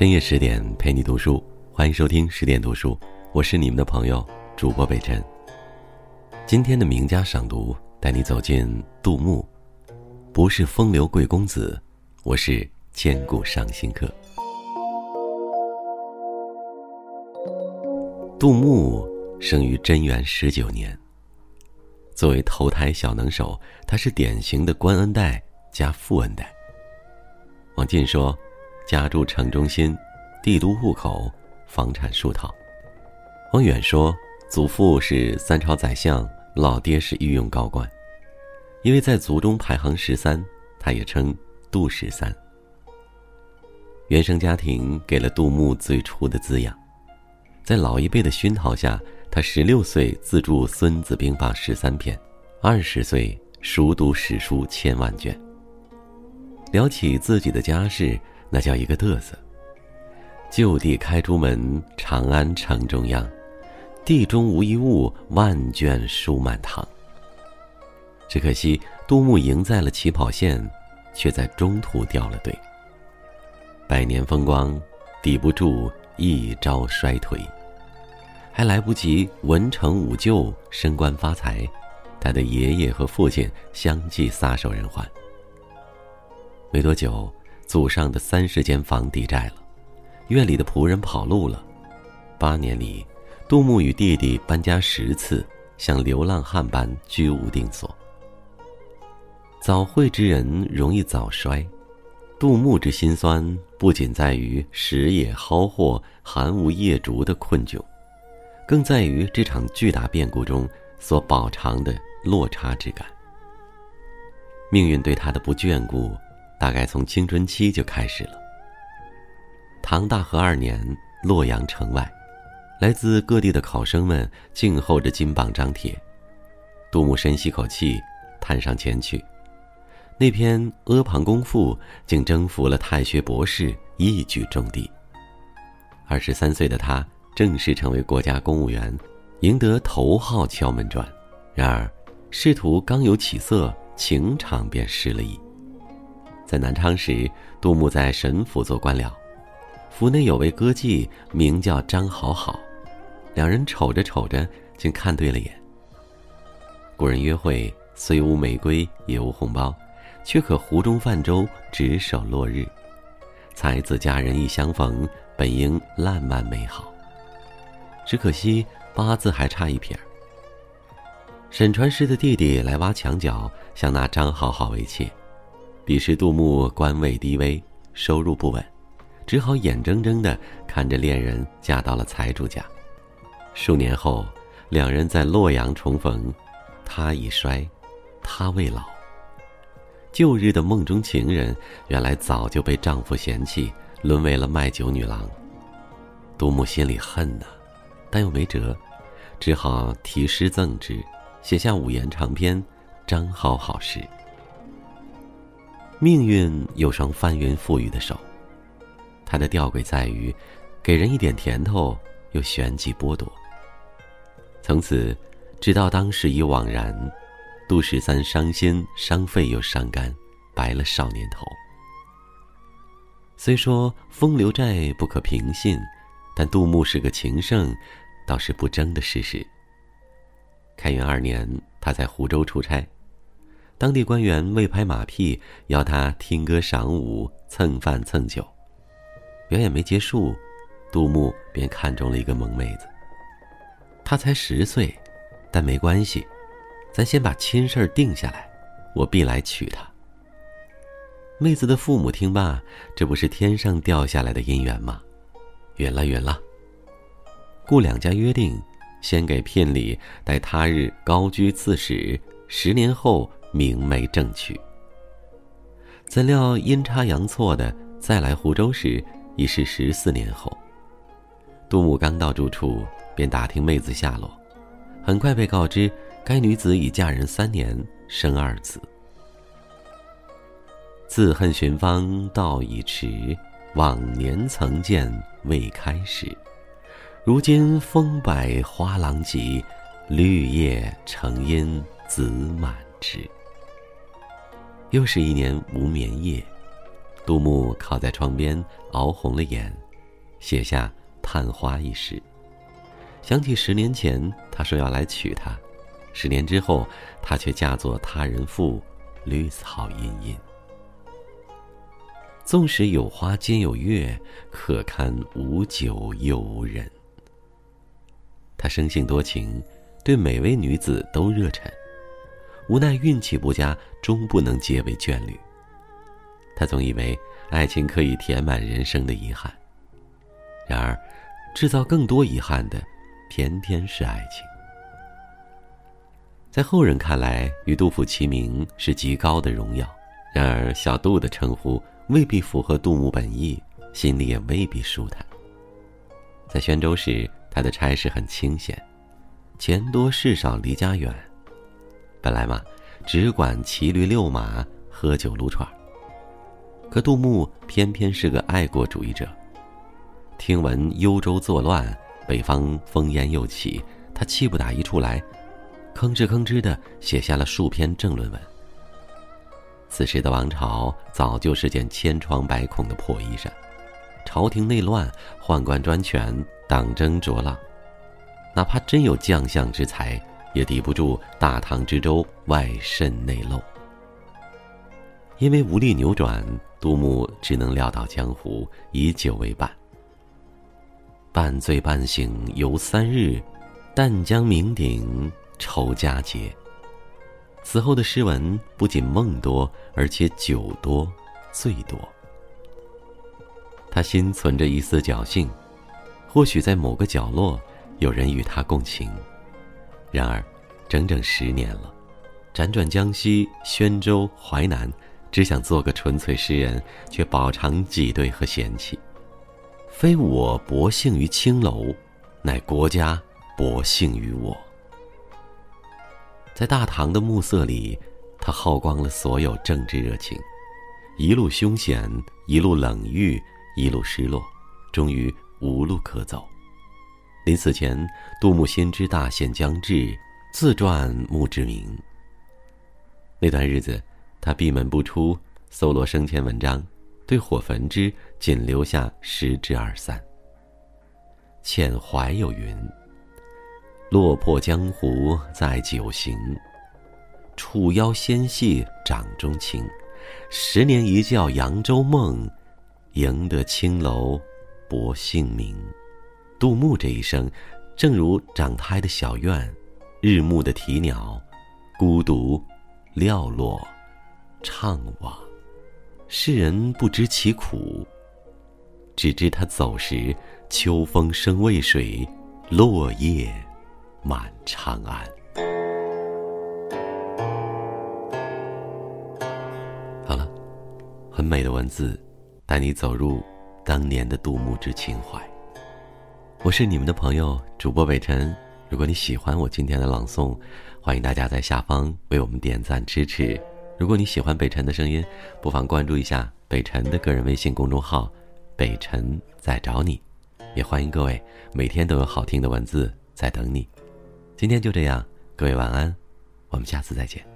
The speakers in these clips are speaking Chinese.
深夜十点陪你读书，欢迎收听十点读书，我是你们的朋友主播北辰。今天的名家赏读带你走进杜牧，不是风流贵公子，我是千古伤心客。杜牧生于贞元十九年，作为投胎小能手，他是典型的官恩代加富恩代。王进说。家住城中心，帝都户口，房产数套。王远说，祖父是三朝宰相，老爹是御用高官，因为在族中排行十三，他也称杜十三。原生家庭给了杜牧最初的滋养，在老一辈的熏陶下，他十六岁自著《孙子兵法》十三篇，二十岁熟读史书千万卷。聊起自己的家世。那叫一个嘚瑟。就地开朱门，长安城中央，地中无一物，万卷书满堂。只可惜杜牧赢在了起跑线，却在中途掉了队。百年风光，抵不住一朝衰颓。还来不及文成武就、升官发财，他的爷爷和父亲相继撒手人寰。没多久。祖上的三十间房抵债了，院里的仆人跑路了。八年里，杜牧与弟弟搬家十次，像流浪汉般居无定所。早慧之人容易早衰，杜牧之心酸不仅在于时也蒿祸、寒无夜烛的困窘，更在于这场巨大变故中所饱尝的落差之感。命运对他的不眷顾。大概从青春期就开始了。唐大和二年，洛阳城外，来自各地的考生们静候着金榜张帖。杜牧深吸口气，探上前去。那篇《阿房宫赋》竟征服了太学博士，一举中第。二十三岁的他正式成为国家公务员，赢得头号敲门砖。然而，仕途刚有起色，情场便失了意。在南昌时，杜牧在沈府做官僚，府内有位歌妓，名叫张好好，两人瞅着瞅着，竟看对了眼。古人约会，虽无玫瑰也无红包，却可湖中泛舟，执手落日。才子佳人一相逢，本应烂漫美好，只可惜八字还差一撇。沈传师的弟弟来挖墙脚，想拿张好好为妾。彼时杜牧官位低微，收入不稳，只好眼睁睁地看着恋人嫁到了财主家。数年后，两人在洛阳重逢，他已衰，他未老。旧日的梦中情人，原来早就被丈夫嫌弃，沦为了卖酒女郎。杜牧心里恨呐，但又没辙，只好题诗赠之，写下五言长篇《张好好诗》。命运有双翻云覆雨的手，它的吊诡在于，给人一点甜头，又旋即剥夺。从此，直到当时已惘然，杜十三伤心伤肺又伤肝，白了少年头。虽说风流债不可平信，但杜牧是个情圣，倒是不争的事实。开元二年，他在湖州出差。当地官员为拍马屁，要他听歌赏舞、蹭饭蹭酒。表演没结束，杜牧便看中了一个萌妹子。他才十岁，但没关系，咱先把亲事儿定下来，我必来娶她。妹子的父母听罢，这不是天上掉下来的姻缘吗？允了，允了。故两家约定，先给聘礼，待他日高居刺史，十年后。明媒正娶。怎料阴差阳错的，再来湖州时已是十四年后。杜牧刚到住处，便打听妹子下落，很快被告知该女子已嫁人三年，生二子。自恨寻芳道已迟，往年曾见未开始。如今风摆花郎急，绿叶成荫子满枝。又是一年无眠夜，杜牧靠在窗边熬红了眼，写下探花一诗。想起十年前他说要来娶她，十年之后她却嫁作他人妇，绿草茵茵。纵使有花兼有月，可堪无酒又无人。他生性多情，对每位女子都热忱，无奈运气不佳，终不能结为眷侣。他总以为爱情可以填满人生的遗憾，然而，制造更多遗憾的，偏偏是爱情。在后人看来，与杜甫齐名是极高的荣耀，然而小杜的称呼未必符合杜牧本意，心里也未必舒坦。在宣州时，他的差事很清闲，钱多事少，离家远。本来嘛，只管骑驴遛马，喝酒撸串。可杜牧偏偏是个爱国主义者。听闻幽州作乱，北方烽烟又起，他气不打一处来，吭哧吭哧的写下了数篇政论文。此时的王朝早就是件千疮百孔的破衣裳，朝廷内乱，宦官专权，党争浊浪，哪怕真有将相之才，也抵不住大唐之舟外渗内漏。因为无力扭转。杜牧只能撂倒江湖，以酒为伴。半醉半醒游三日，但将酩酊酬佳节。此后的诗文不仅梦多，而且酒多、醉多。他心存着一丝侥幸，或许在某个角落有人与他共情。然而，整整十年了，辗转江西、宣州、淮南。只想做个纯粹诗人，却饱尝挤兑和嫌弃。非我薄幸于青楼，乃国家薄幸于我。在大唐的暮色里，他耗光了所有政治热情，一路凶险，一路冷遇，一路失落，终于无路可走。临死前，杜牧心知大限将至，自传墓志铭。那段日子。他闭门不出，搜罗生前文章，对火焚之，仅留下十之二三。遣怀有云：“落魄江湖在酒行，楚腰纤细掌中轻。十年一觉扬州梦，赢得青楼薄幸名。”杜牧这一生，正如长开的小院，日暮的啼鸟，孤独寥落。怅惘，世人不知其苦，只知他走时，秋风生渭水，落叶满长安。好了，很美的文字，带你走入当年的杜牧之情怀。我是你们的朋友主播北辰，如果你喜欢我今天的朗诵，欢迎大家在下方为我们点赞支持。如果你喜欢北辰的声音，不妨关注一下北辰的个人微信公众号“北辰在找你”，也欢迎各位每天都有好听的文字在等你。今天就这样，各位晚安，我们下次再见。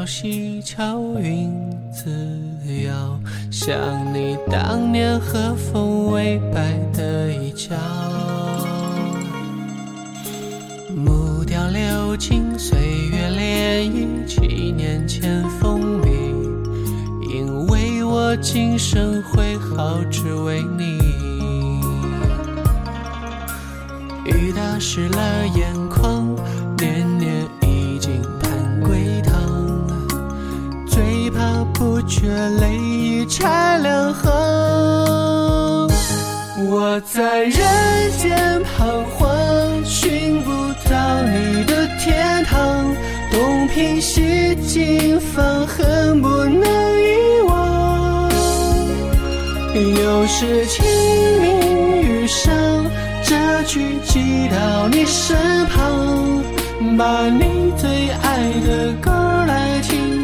日照西桥，云自遥。想你当年和风微摆的衣角。木雕流金，岁月涟漪，七年前风靡。因为我今生挥毫只为你。雨打湿了眼却泪已拆两行，我在人间彷徨，寻不到你的天堂，东拼西凑，放恨不能遗忘。又是清明雨上。这句寄到你身旁，把你最爱的歌来轻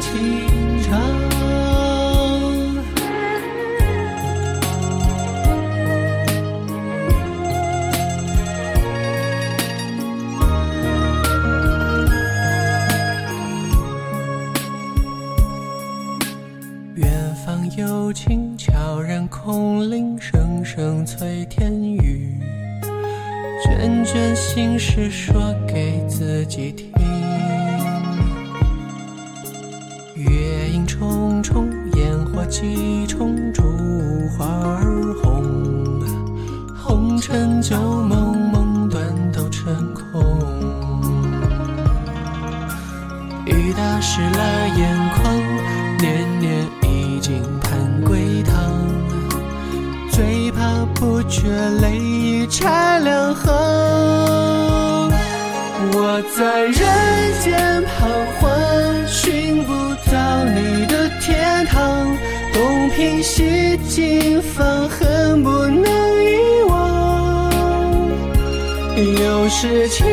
有琴悄然空灵，声声催天雨。卷卷心事说给自己听。月影重重，烟火几重，烛花儿红。红尘旧梦，梦断都成空。雨打湿了眼却泪已拆两行。我在人间彷徨，寻不到你的天堂。东拼西凑，放恨不能遗忘。又是清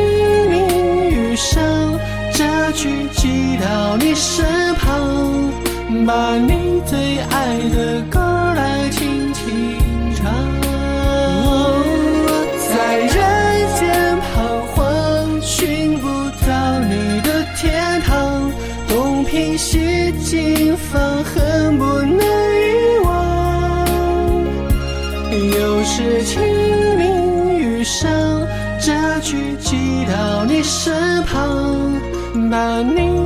明雨上，这句寄到你身旁，把你最爱的歌来轻在人间彷徨，寻不到你的天堂。东拼西凑，放恨不能遗忘。又是清明雨上，这句寄到你身旁，把你